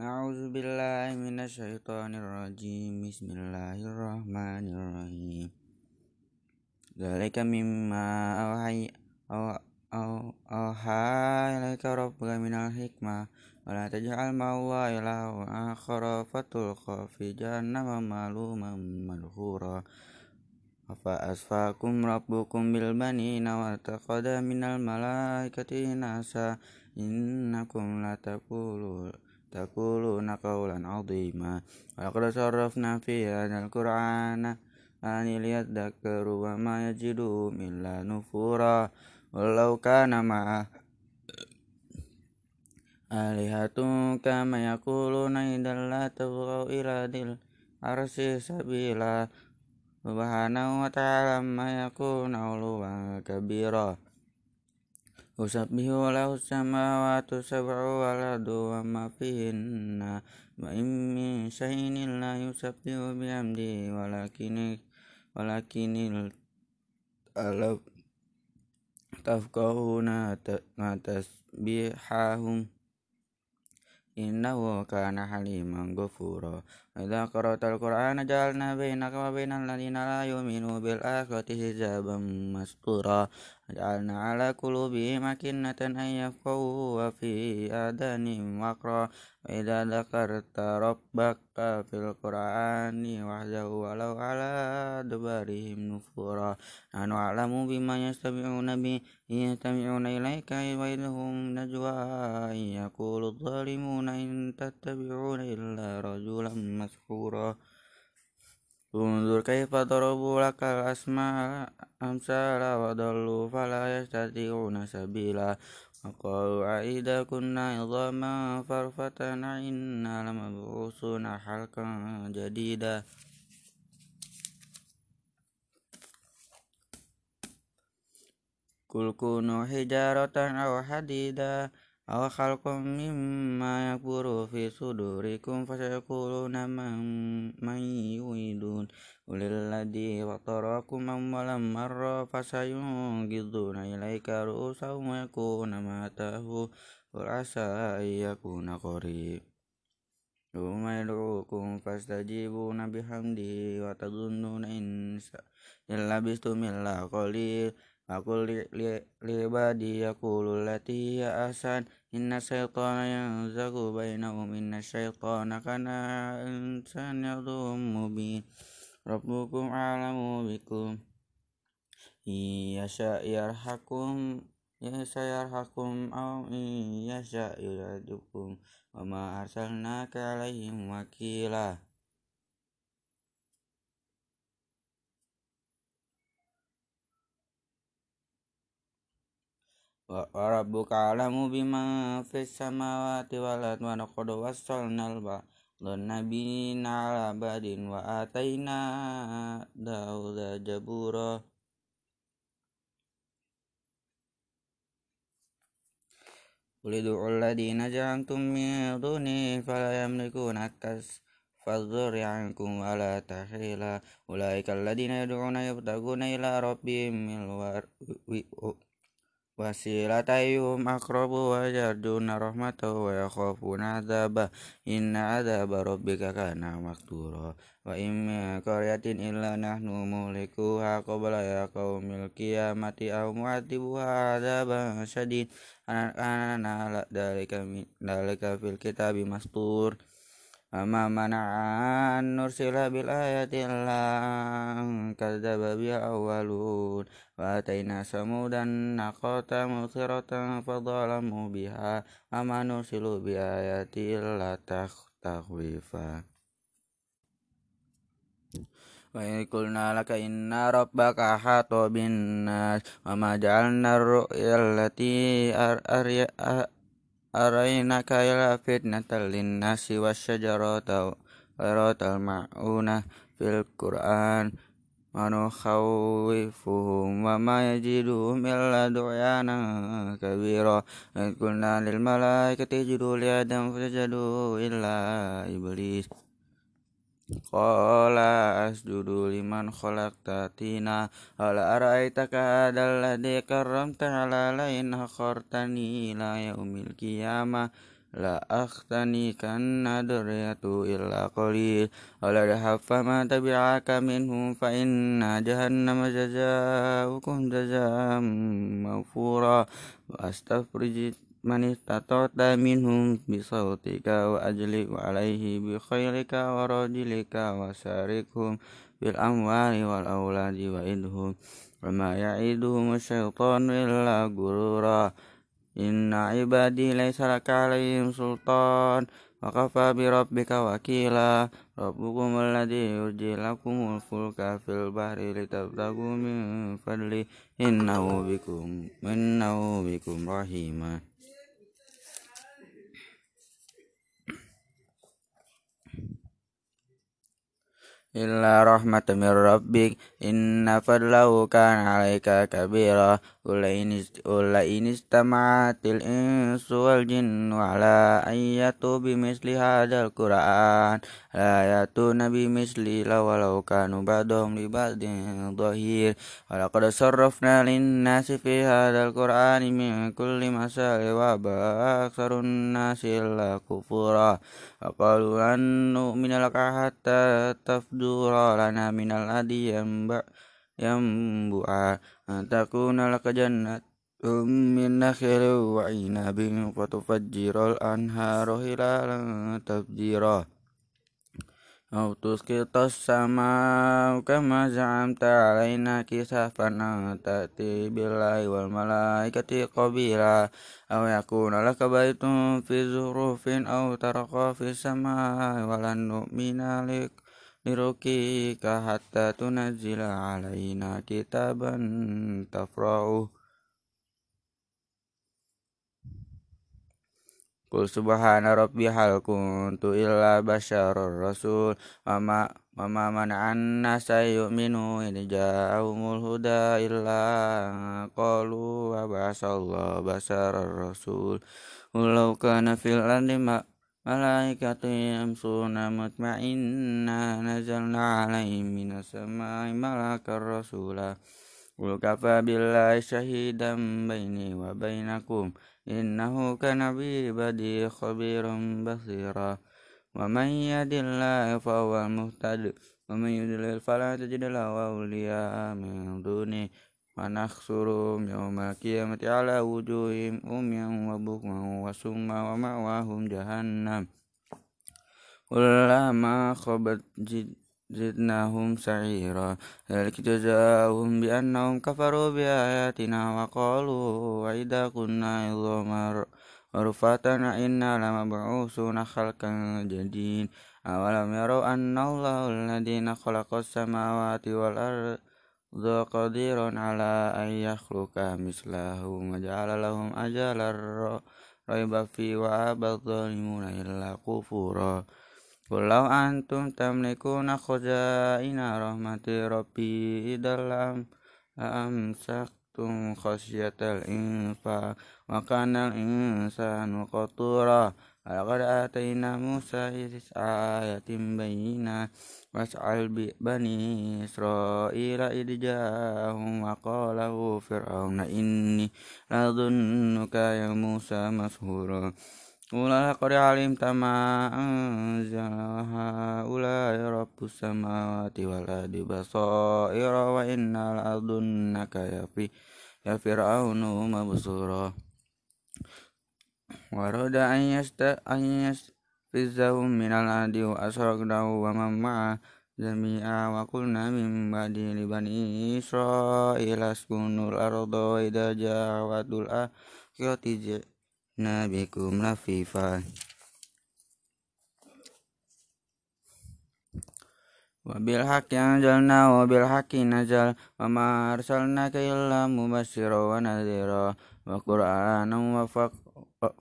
أعوذ بالله من الشيطان الرجيم. بسم الله الرحمن الرحيم. ذلك مما أوحي أو أو أوحى إليك ربك من الحكمة. ولا تجعل مع الله إلها آخر فتلقى في جهنم ملوما مدحورا. أفأسفاكم ربكم بالبنين واتخذ من الملائكة إناسا إنكم لتقولون تقولون قولا عظيما ولقد صرفنا في هذا القرآن أن ليذكروا وما يجدوا إلا نفورا ولو كان معه آلهة كما يقولون إذا لا تبغوا إلى ذي العرش سبيلا سبحانه وتعالى ما يكون علوا كبيرا Usabihu lahu samawati sab'u wal ardu wa ma fihinna wa in min shay'in la yusabbihu bihamdihi walakin walakin alaf tafqahuna ma tasbihahum. Innahu kana haliman ghafura. Idza qara'tal qur'ana ja'alna bainaka wa bainal ladina la yu'minu bil akhirati hijaban mastura. وجعلنا على قلوبهم أكنة أن يفقهوا وفي آذانهم وقرا وإذا ذكرت ربك في القرآن وحده ولو على أدبارهم نفورا نحن أعلم بما يستمعون به يستمعون إليك وإذ هم نجوى يقول الظالمون إن تتبعون إلا رجلا مسحورا Undur kaifa darabu lakal asma amsala wa dallu fala yastati'una sabila. Aqalu aida kunna idhama farfatana inna lamab'usuna halkan jadida. Kul kunu hijaratan aw hadida aw khalqum mimma yakburu fi sudurikum fasayaquluna man man yuridun ulilladhi fatarakum awwalan marra fasayunqiduna ilayka ru'usahum wa yakuna ma tahu qul asa ayyakuna qarib. Yawma yad'ukum fastajibuna bihamdi wa tadhunnuna insa labistum illa koli Aku liba dia kululati ya asan inna syaitana yang zaku bainahum. Inna syaitana kana insan yadhum mubin. Rabbukum alamu bikum. Iya sya'yarhakum. Ya sayarhakum aw iya sya'yarhakum. Wa ma arsalnaka alaihim wakila. Warabuka alamu bima fesama wati walat wana kodo nalba lo nabi nala badin wa jaburo ulidu ulla di najang tumi duni fala yang kum ala tahila. Ulaikal ladina yaduna yabtaguna ila robi milwar wasilatayum akrabu wa rahmatu wa yakhafuna azabah inna azabah rabbika kana maqdura wa imma karyatin illa nahnu mulikuha ya qawmil kiamati aw mu'adzibuha azabah syadid anak-anak dalika dalika fil kitabi mastur وما منع أن نرسل بالآيات إلا أن كذب بها أولون وآتينا ثمود الناقة مبصرة فظلموا بها وما نرسل بآيات إلا تخويفا وإذ قلنا لك إن ربك أحاط بالناس وما جعلنا الرؤيا التي أريناك إلى فتنة للناس والشجرة المعونة في القرآن ونخوفهم وما يجدهم إلا دعيانا كبيرا إذ قلنا للملائكة اسجدوا لآدم فسجدوا إلا إبليس Qala asjudu liman khalaqtatina Qala ara'aitaka hadal adalah karramta ala lain hakartani ila yaumil qiyamah. La akhtani kan adriyatu illa qalil. Qala dahaffa ma tabi'aka minhum fa inna jaja jazaukum jaja mawfura. Wa astagfirjit من استطعت منهم بصوتك وأجلب عليه بخيلك ورجلك وشاركهم في الأموال والأولاد وعدهم وما يعيدهم الشيطان إلا غرورا إن عبادي ليس لك عليهم سلطان وكفى بربك وكيلا ربكم الذي يرجي لكم الفلك في البحر لتبتغوا من فضله إنه بكم إنه بكم رحيم illa rahmatamir rabbik إن فضله كان عليك كبيرا. قل إن استمعت الإنس والجن على أن يأتوا بمثل هذا القرآن. لا يأتون بمثله ولو كانوا بعضهم لبعض ظهير. ولقد صرفنا للناس في هذا القرآن من كل مثال وأبى أكثر الناس إلا كفورا. وقالوا لن نؤمن لك حتى تفجر لنا من الهدي ينبوعا أن تكون لك جنة من نخيل وعنب فتفجر الأنهار خلالا تفجيرا أو تسقط السماء كما زعمت علينا كسافا أن تأتي بالله والملائكة قبيلا أو يكون لك بيت في زخرف أو ترقى في السماء ولن نؤمن لك لرقيك حتى تنزل علينا كتابا تفرعه قل سبحان ربي هل كنت إلا بشر الرسول وما, وما منع الناس يؤمنوا إن جاءهم الهدى إلا قالوا وبعث الله بشر الرسول قل لو كان في الأرض ملائكة يمشون مطمئنا نزلنا عليهم من السماء ملكا رسولا. قل كفى بالله شهيدا بيني وبينكم. إنه كان بعباده خبيرا بصيرا. ومن يهد الله فهو المهتد. ومن يضلل فلا تجد له أولياء من دونه. ونحشرهم يوم القيامة على وجوههم أميا وبكما وسما ومأواهم جهنم. كلما خبت زدناهم سعيرا. ذلك جزاؤهم بأنهم كفروا بآياتنا وقالوا وإذا كنا عظاما ورفاتنا إنا لمبعوثون خلقا جديد أولم يروا أن الله الذي خلق السماوات والأرض قدير على أن يخلق مثلهم وجعل لهم أجلا ريب فيه وأبى الظالمون إلا كفورا قل لو أنتم تملكون خزائن رحمة ربي إذا لم أمسكتم خشية الإنفاق وكان الإنسان قطورا ولقد آتينا موسى تسع آيات بينات واسأل بني إسرائيل إذ جاءهم وقال له فرعون إني لأظنك يا موسى مسهورا قل لقد علمت ما أنزل هؤلاء رب السماوات والأرض بصائر وإنا لأظنك يا فرعون مبصورا ورد أن rizahum minal adi wa asraqnahu wa man jami'a wa kulna min ba'di li bani israila askunul arda wa idza ja'awatul akhirati nabikum lafifa Wabil hak yang wa bil haqi najal wa ma arsalnaka illa mubashshira wa nadhira wa qur'anan wa fak.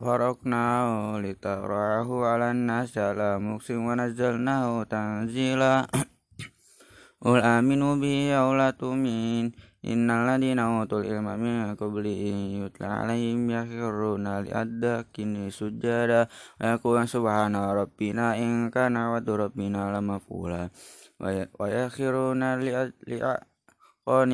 فرقناه لتقرأه على الناس على مكس ونزلناه تنزيلا قل آمنوا به أو لا تؤمن إن الذين أوتوا العلم من قبله يتلى عليهم يخرون لأذكار سجدا ويقول سبحان ربنا إن كان وعد ربنا لمفعولا ويخرون لأذقان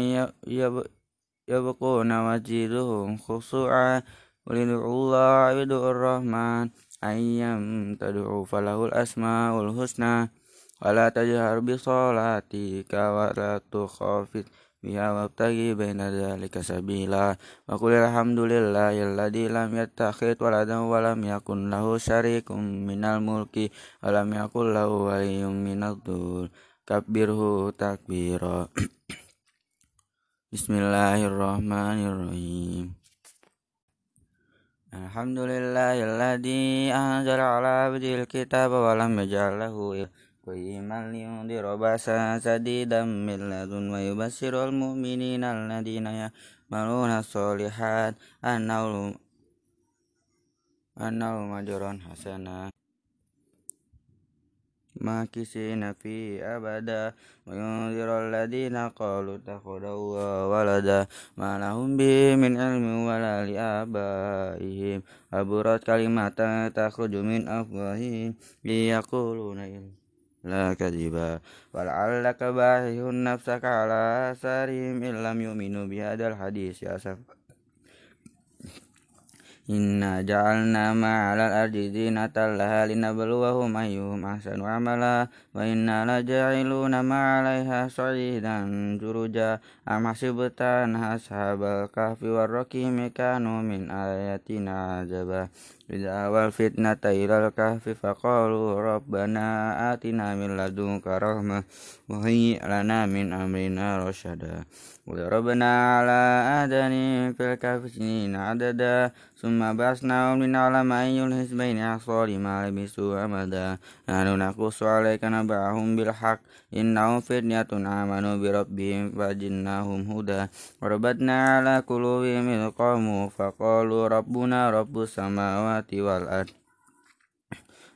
يبقون وجدهم خشوعا Ulilullah idur rahman. Ayyam tad'u falahul asmaul husna. Wala tajhar bi salatika wa la tukhafit biha wabtaghi baina dzalika sabila. Wa qul alhamdulillahilladzi lam yattakhid waladan wa lam yakun lahu syarikum minal mulki wa lam yakul lahu waliyyun minadh-dhul kabbirhu takbira. Bismillahirrahmanirrahim. الحمد لله الذي أنزل على عبده الكتاب ولم يجعل له قيما لينذر بأسا شديدا من لدن ويبشر المؤمنين الذين يعملون الصالحات أنه أنه أجر حسنا ماكسين فيه أبدا وينذر الذين قالوا اتخذ الله ولدا ما لهم به من علم ولا لآبائهم أبرت كلمة تخرج من أفواههم ليقولون إلا لا كذبا ولعلك باعث نفسك على آثارهم إن لم يؤمنوا بهذا الحديث أسفا إنا جعلنا ما على الأرض زينة لها لنبلوهم أيهم أحسن عملا وإنا لجاعلون ما عليها صعيدا جرجا أم حسبت أن أصحاب الكهف والرقيم كانوا من آياتنا عجبا awal fitnata ilal kahfi faqalu rabbana atina min ladunka rahmah wa lana min amrina rasyada wa rabbana ala adani fil kahfi sinin adada. Summa basna min alama ayyul hisbaini ahsari ma labisu amada. Nahnu naqusu 'alaika nabahum bil haq innahum fitnatun amanu bi rabbihim fajinnahum huda. Wa rabbana ala qulubihim qamu faqalu rabbuna rabbus samawati samawati wal ard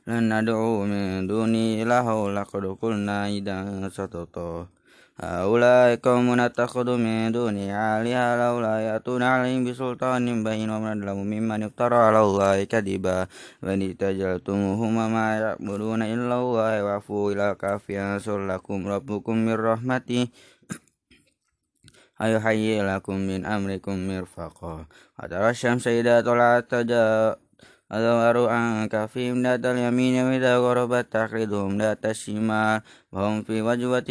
lan nad'u min duni ilaha laqad qulna idan satata haula qaumun takhudhu min duni aliha laula yatuna alim bisultanin bayin wa man lahu mimman iftara ala allahi kadiba wa nitajaltumuhum ma ya'buduna illa allahi wa fu ila kafiyan sulakum rabbukum min rahmati Ayuhayyilakum min amrikum mirfaqah Atara syamsa idha talat tajaa أدبروا عن كفهم ذات اليمين وإذا غربت تقرضهم ذات الشمال وهم في وجوة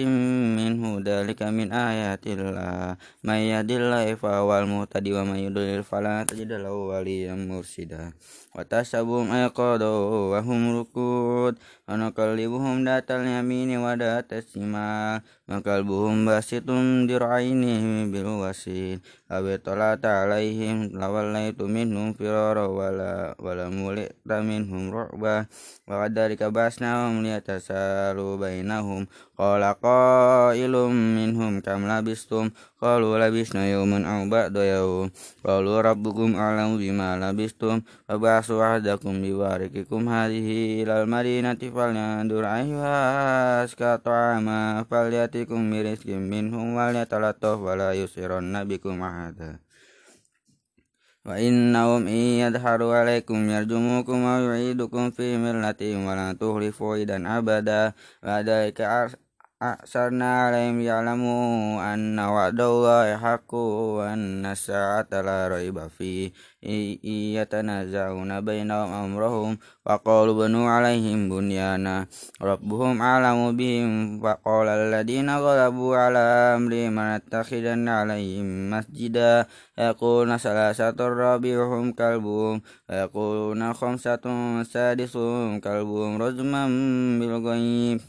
منه ذلك من آيات الله من يهد الله فهو المهتدي ومن يضلل فلا تجد له وليا مرشدا وتحسبهم أيقاظا وهم ركود ونقلبهم ذات اليمين وذات الشمال وكلبهم باسط ذراعيه بالوسيل أو اطلعت عليهم لوليت منهم فرارا ولا ولملئت منهم رعبا وكذلك بعثناهم ليتساءلوا بينهم قال قائل منهم كم لبستم قالوا لبسنا يوما أو بعد يوم قالوا ربكم أعلم بما لبستم فبعثوا أحدكم ببارككم هذه إلى المدينة فلينظر أيها أزكى طعاما فليأتكم برزق منهم وليتلطف ولا يسرن بكم أحدا وإنهم إن يظهروا عليكم يرجموكم أو يعيدكم في ملتهم ولن تخلفوا إذا أبدا وذلك أعسرنا عليهم يعلموا أن وعد الله حق وأن الساعة لا ريب فيه يتنازعون بينهم أمرهم وقالوا بنوا عليهم بنيانا ربهم أعلم بهم وقال الذين غلبوا على أمرهم لنتخذن عليهم مسجدا يقولون ثلاثة رابعهم كلبهم ويقولون خمسة سادسهم كلبهم رجما بالغيب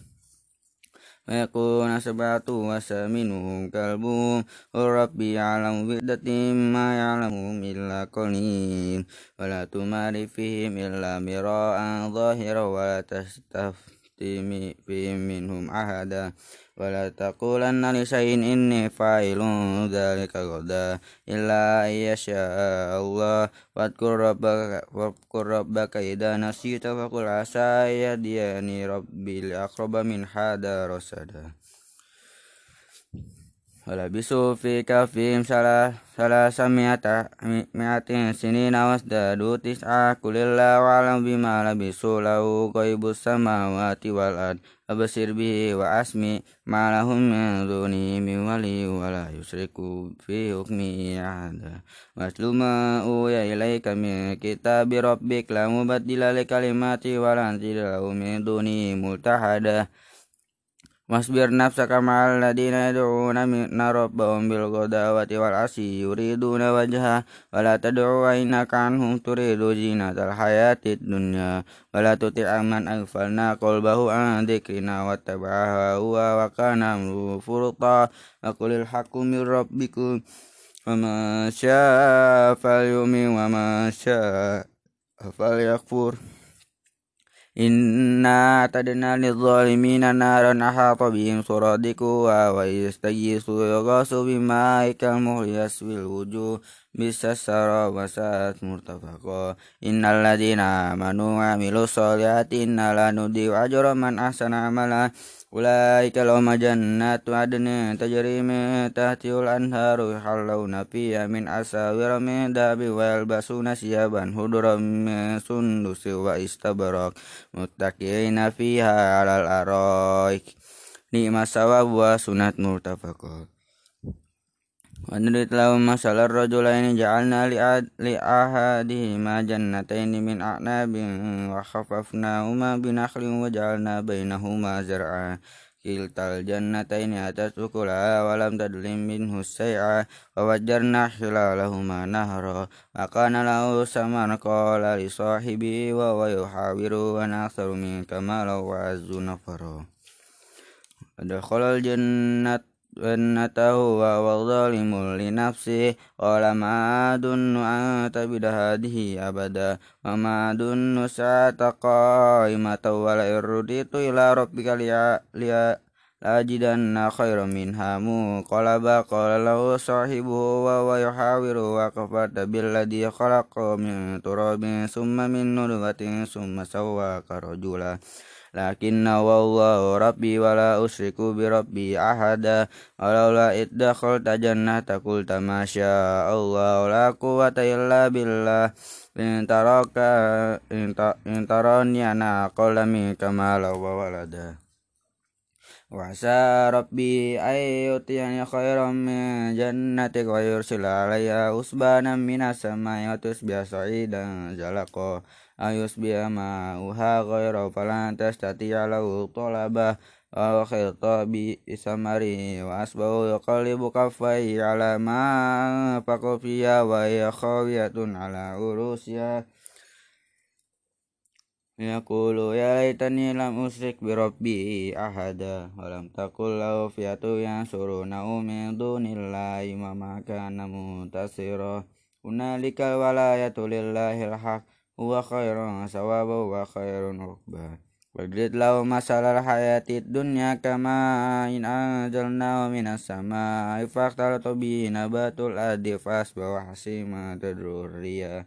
ويكون سبعة وثامنهم كلبهم وربي يعلم بعدة ما يعلمهم إلا قليل. ولا تمار فيهم إلا مراء ظاهرا ولا تستفتي فيهم منهم أحدا. ولا تقولن لشيء إني فاعل ذلك غدا إلا أن يشاء الله. واذكر ربك, واذكر ربك إذا نسيت فقل عسى يهديني ربي لأقرب من هذا رشدا. ولبسوا في كهفهم ثلاثمائة سنين وازدادوا تسعة قل الله أعلم بما لبثوا له غيب السماوات والأرض أبصر به وأسمع ما لهم من دونه من ولي ولا يشرك في حكمه أحدا واتل ما أوحي إليك من كتاب ربك لا مبدل لكلماته ولا تجد له من دونه ملتحدا Masbir nafsaka ma'al ladina yad'una min rabbahum bil ghadawati wal ashi yuriduna wajha wa la tad'u aynaka anhum turidu zinatal hayatid dunya wa la tuti' man aghfalna qalbahu an dhikrina wa taba'a huwa wa kana amru furta wa qulil haqqu min rabbikum wa ma syaa falyu'min wa syaa falyakfur إنا أعتدنا للظالمين نارا أحاط بهم سرادقها ويستغيثوا يغاثوا بماء كالمهل يسوي الوجوه بئس الشراب وساءت مرتفقا إن الذين آمنوا وعملوا الصالحات إنا لا نضيع أجر من أحسن عملا Ulaika lahum jannatu adnin tajri min tahtihil anharu yahallawna fiha min asawira min dhahabi wa yalbasuna siyaban huduran min sundusi wa istabrak muttaqiina fiha 'alal araik. Ni'mas sawabu wa sunat murtafaqat ونريد لهم مثل الرجلين جعلنا لأحدهما جنتين من أعناب وخففناهما بنخل وجعلنا بينهما زرعا كلتا الجنتين أتت أكلها ولم تظلم منه شيئا وفجرنا خلالهما نهرا وكان له ثمر قال لصاحبه وهو يحاور أنا أكثر منك مالا وأعز نفرا ودخل الجنة sunnatahu wa wadzalimu li nafsi ma adunnu an tabida abada wa ma adunnu sa'ata qaimata wala la ila rabbika liya liya lajidanna khairan minha muqalaba qala lahu sahibu wa wa yuhawiru wa kafarta billadhi khalaqa min turabin summa min nutfatin summa sawwaka rajula سواك رجلا لكن والله ربي ولا أشرك بربي أحدا ولولا إذ دخلت جنة قلت ما شاء الله لا قوة إلا بالله إن تراك إن تراني أنا أقل منك مالا وولدا وعسى ربي أن يؤتيني خيرا من جنتك ويرسل عليها أسبانا من السماء وتصبح سعيدا زلقا ayus ma uha ghairu falan tastati ala talaba aw khilta bi samari wa asbahu yaqalibu kaffai ala ma faqafiya wa hiya khawiyatun ala urusya. Yaqulu ya laitani lam usrik bi rabbi ahada wa lam taqul lahu fiyatu yansuruna min dunillahi ma ma kana muntasira hunalika walayatu lillahi huwa khairun sawaba wa khairun uqba Wadrid lau masalah hayati dunya kama in anjalna minas sama ifaktal tobi nabatul adifas bawa hasima tadruria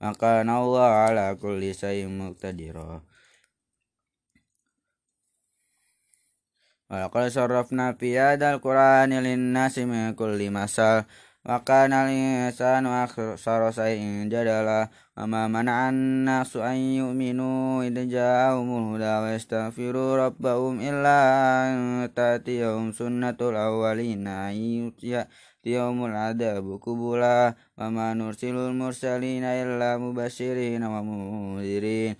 maka Allah ala kulli sayyim muqtadira. Walaqala sarrafna fi adal qur'ani linnasi min kulli masal wa kana al-insanu aksara shay'in jadala wa ma mana'a an-nasu an yu'minu idh ja'ahumul huda wa yastaghfiru rabbahum illa an tatiyahum sunnatul awwalina yutiya yaumul adabu kubula wa ma nursilul mursalina illa mubashirina wa mundhirin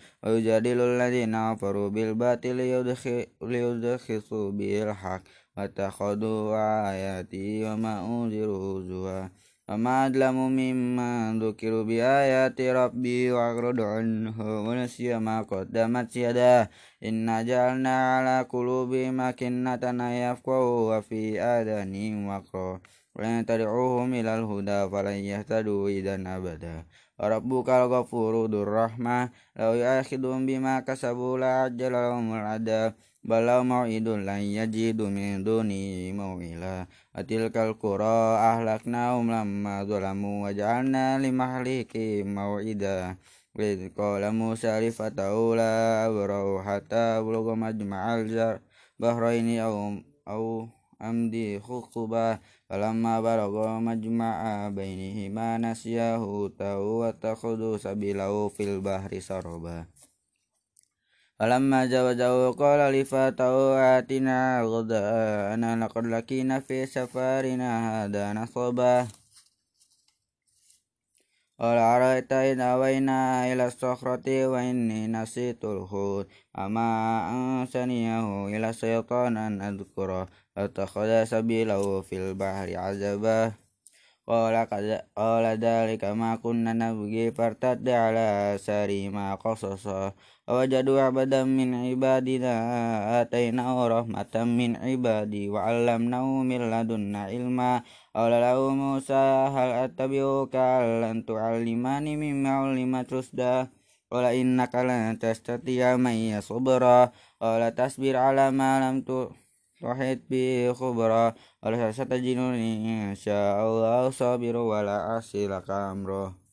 واتخذوا آياتي وما أنذروا هزوا وما أظلم ممن ذكروا بآيات ربي وأعرض عنه ونسي ما قدمت يداه. إنا جعلنا على قلوبهم أكنة أن يفقهوا وفي آذانهم وقرا. وإن تدعوهم إلى الهدى فلن يهتدوا إذا أبدا. وربك الغفور ذو الرحمة. لو يأخذهم بما كسبوا لعجل لهم العذاب. بل لهم موعد لن يجدوا من دونه موئلا وتلك القرى أهلكناهم لما ظلموا وجعلنا لمهلكهم موعدا إذ قال موسى لفتاه لا أبرح حتى أبلغ مجمع البحرين أو أو أمدي خطبا فلما بلغ مجمع بينهما نسيا حوته واتخذوا سبيله في البحر سربا فلما جاوزه قال لفتاه آتنا غداءنا لقد لقينا في سفرنا هذا نصبا. قال أرأيت إذ أوينا إلى الصخرة وإني نسيت الحوت أما أنسانيه إلى الشيطان أن أذكره فاتخذ سبيله في البحر عزبا قال قال ذلك ما كنا نبغي فارتد على ما قصصا ووجدوا عبدا من عبادنا آتيناه رحمة من عبادي وعلمناه من لدنا علما قال له موسى هل أتبعك على أن تعلمني مما علمت رشدا قال إنك لن تستطيع معي صبرا قال تصبر على ما لم تحط به خبرا قال ستجدني إن شاء الله صابر ولا أعصي لك أمره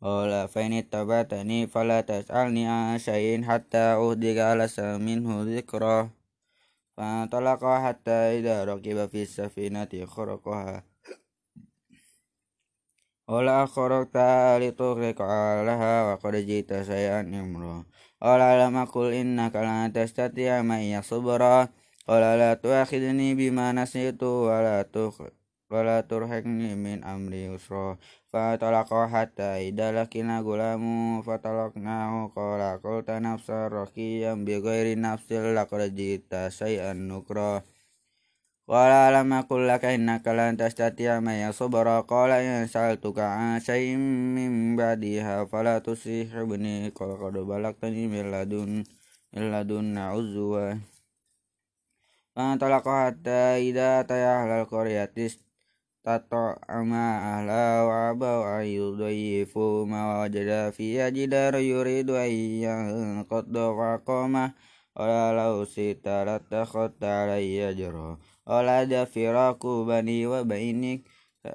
Qala fa in tabatani fala tas'alni an shay'in hatta uhdika ala minhu dhikrah. Fa talaqa hatta idha rakiba fi safinati kharaqaha. Ola kharaqta li tughriqa alaha wa qad jita syai'an imra. Qala lam aqul innaka lan tastati'a ma sabra. La tu'akhidni bima nasitu wa la ولا ترهقني من أمري يسرا فانطلقا حتى إذا لقينا غلام فطلقناه قال قلت نفسا رقيا بغير نفس لقد جئت شيئا نكرا قال ألم أقل لك إنك لن تستطيع معي صبرا قال إن سألتك عن شيء من بعدها فلا تصيحبني قال قد بلغتني من لدن من لدن عزوا فانطلقا حتى إذا أتيا أهل القرية تطعما أهلا وأبوا أن يضيفوا ما وجد فيها جدار يريد أن ينقض فقامه قال لو شئت لاتخذت علي أجرا قال فراق بني وبينك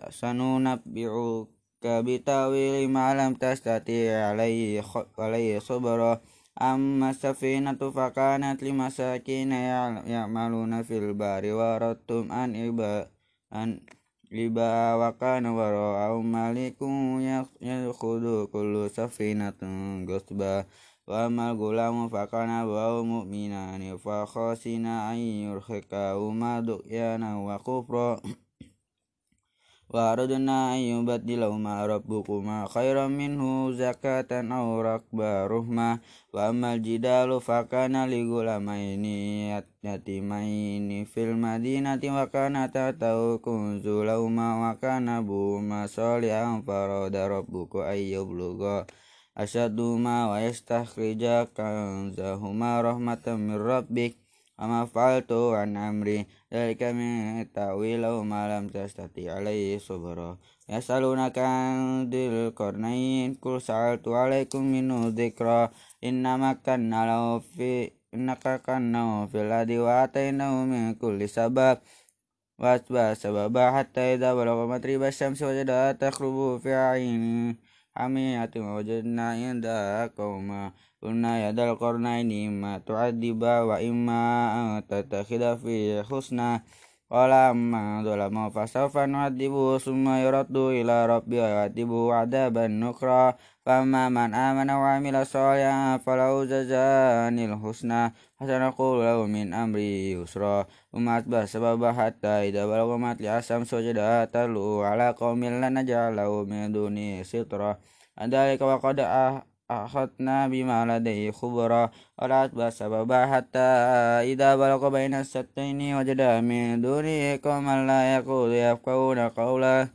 سننبئك بتاويل ما لم تستطيع عليه عليه صبرا أما السفينة فكانت لمساكين يعملون في البار وأردتم أن riba wa kana wara'ahum malikun yakhudu kullu safinatin. Gusba wa amal gulamu fakana wa mu'minani. Fa khasina an yurhika ma du'yana wa وأردنا أن يبدلهما ربكما خيرا منه زكاة أو ركبا رحمة وأما الجدال فكان لغلامين يتيمين في المدينة وكان تحته كنز لهما وكان أبوهما صالحا فراد ربك أن يبلغا أشدهما ويستخرجا كنزهما رحمة من ربك Ama faltu anamri dari kami min ta'wilau malam tastati alaihi subro ya salunakan dil kornain Kul sa'altu alaikum minu dhikra Innama kanna lau fi Innaka kanna fil adi wa atainahu min kulli sabab. Wasba sababa hatta idha balagha matriba syamsi wajada takhrubu fi aini Hamiyati wajadna inda qawma. Qulna ya dal qarnaini ma tu'adiba wa imma an tatakhida fi husna. Qala amma dhulama fasawfa nu'adibu summa yuraddu ila rabbi wa yu'adibu adaban nukra. Fama man amana wa amila soya falau jazanil husna. Hasana kulau min amri yusra. Umat atba sababa hatta idza balagha matli asam sujada talu ala qaumin jalau min duni sitra. Andalika wa qada'ah أخذنا بما لديه خبرا ولا أتبع سببا حتى إذا بلغ بين الستين وجد من دونه قوما لا يقول يفقهون قولا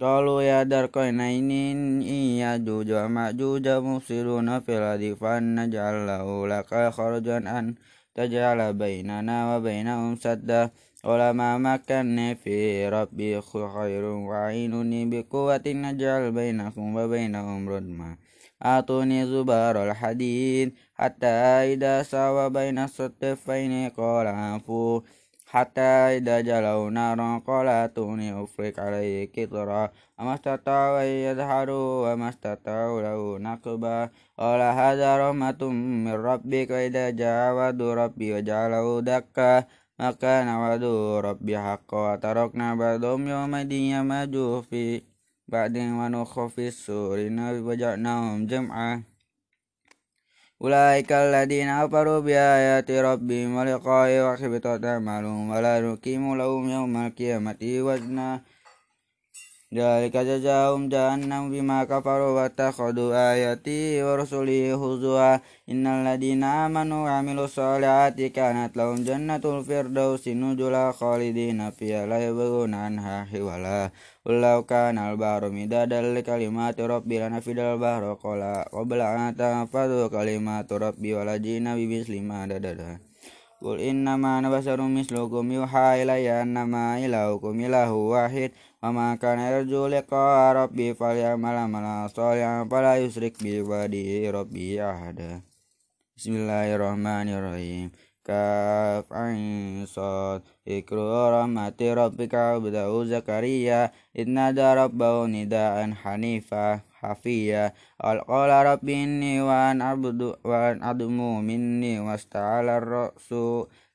قالوا يا درقين إن يأجوج ومأجوج مفسدون في الأرض فنجعل له لك خرجا أن تجعل بيننا وبينهم سدا. ولما مكنني في ربي خير وعينني بقوة نجعل بينكم وبينهم ردما أعطوني زبار الحديد حتى إذا سوى بين الصدفين قال أنفوا حتى إذا جلوا نارا قال أتوني أفرق عليه كطرا وما استطاعوا أن يظهروا وما استطاعوا له نقبا. قال هذا رحمة من ربك وإذا جاء وعد ربي وجعله دكا. ما كان وعد ربي حقا وتركنا بعضهم يومئذ يماج في بعد ونخ في السور. وجعلناهم جمعا. أولئك الذين كفروا بآيات ربهم ولقائه وحبطت أعمالهم ولا نقيم لهم يوم القيامة وزنا. ذلك جزاهم جهنم بما كفروا واتخذوا آياتي ورسلي هزوا إن الذين آمنوا وعملوا الصالحات كانت لهم جنة الفردوس نزلا خالدين فيها لا يبغون عنها حولا قل لو كان البحر مدادا لكلمات ربي لنفد البحر قبل أن تنفذ كلمات ربي ولجينا بمثل ما عددا قل إنما أنا بشر مثلكم يوحى إلي أنما إلهكم إله واحد وما كان يرجو لقاء ربي فليعمل عملا صالحا فلا يشرك بعباده ربي أحدا بسم الله الرحمن الرحيم كاف عين صاد ذكر رحمة ربك عبده زكريا إذ نادى ربه نداء حنيفا حفيا قال رب إني وأن عبد وأن أدمو مني واستعل الرأس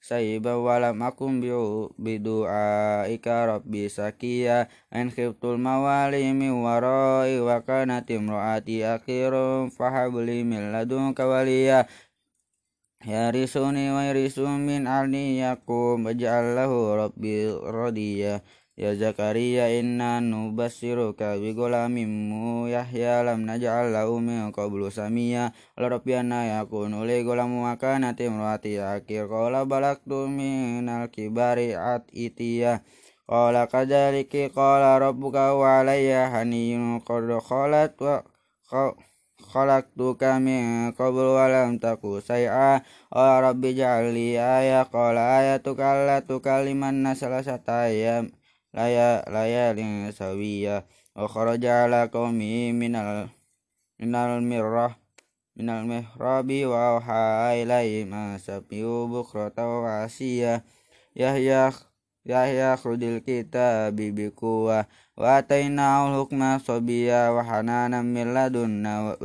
sayyiba walam akum bi bidua ika rabbi sakia. An khiftul mawali mi warai wa kanat imraati akhirum fahabli min ladunka waliya. Ya risuni wa risu min alniyakum yakum lahu rabbi radiyah Ya Zakaria inna nubasyiruka bi ghulamin mu Yahya lam naj'al lahu min qablu samia. Qala rabbiyana yakunu li ghulamu wa kanat akhir. Akir qala balagtu min al-kibari at itiya. Qala kadzalika qala rabbuka wa alayya haniyun qad khalat wa khalaqtuka min qabl wa lam taku say'a. Qala rabbi ja'al li aya. Qala ayatuka alla tukalliman nasala satayam ليال سوية. وخرج على قومه من من المرة من المحراب وأوحى إليهم أن سبحوا بكرة وعشيا يحيى يحيى خذ الكتاب بقوة. وآتيناه الحكم صبيا وحنانا من لدنا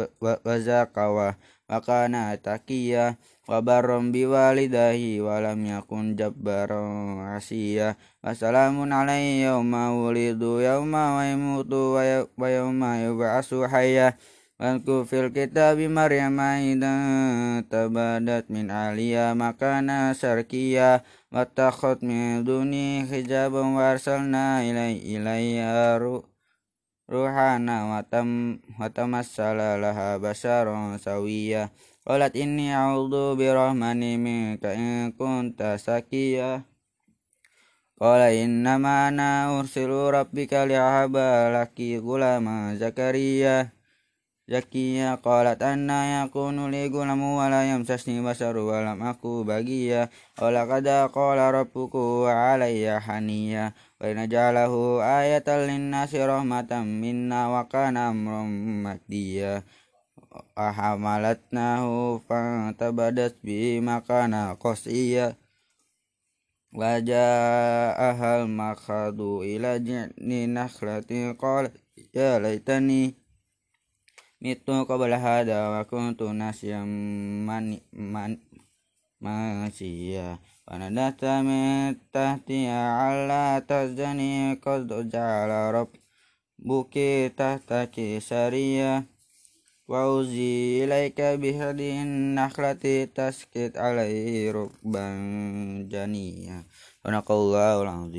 wa kana taqiyya wa barram biwalidahi wa lam yakun jabbaran asiyya wa salamun alayhi yawma wulidu yawma wa yamutu wa yawma yub'asu hayya. Fil kita Maryam aidan tabadat min alia makana sarkia watakot min duni warsal warsalna ilai ilai aru ruhana watam watamassala laha basaron sawiya. Qalat inni a'udzu birahmani minka in kunta sakia Qala innama ana ursilu rabbika li'ahaba laki gulama Zakaria Zakia qalat anna yakunu li gulamu wa la yamsasni basaru wa lam aku bagia Qala qada qala rabbuku alayya haniya. ونجعله آية للناس رحمة منا وكان أمرا مكديا وحملتناه فانتبدت به مكانا قصيا وجاءها المخاض إلى جن نخلة قال يا ليتني مت قبل هذا وكنت ناسيا من من منسيا ونادت من تحتها على تزني قد جعل ربك تحتك سريا وأوزي إليك بهذه النخلة تسكت عليه ركبا جنيا صدق الله العظيم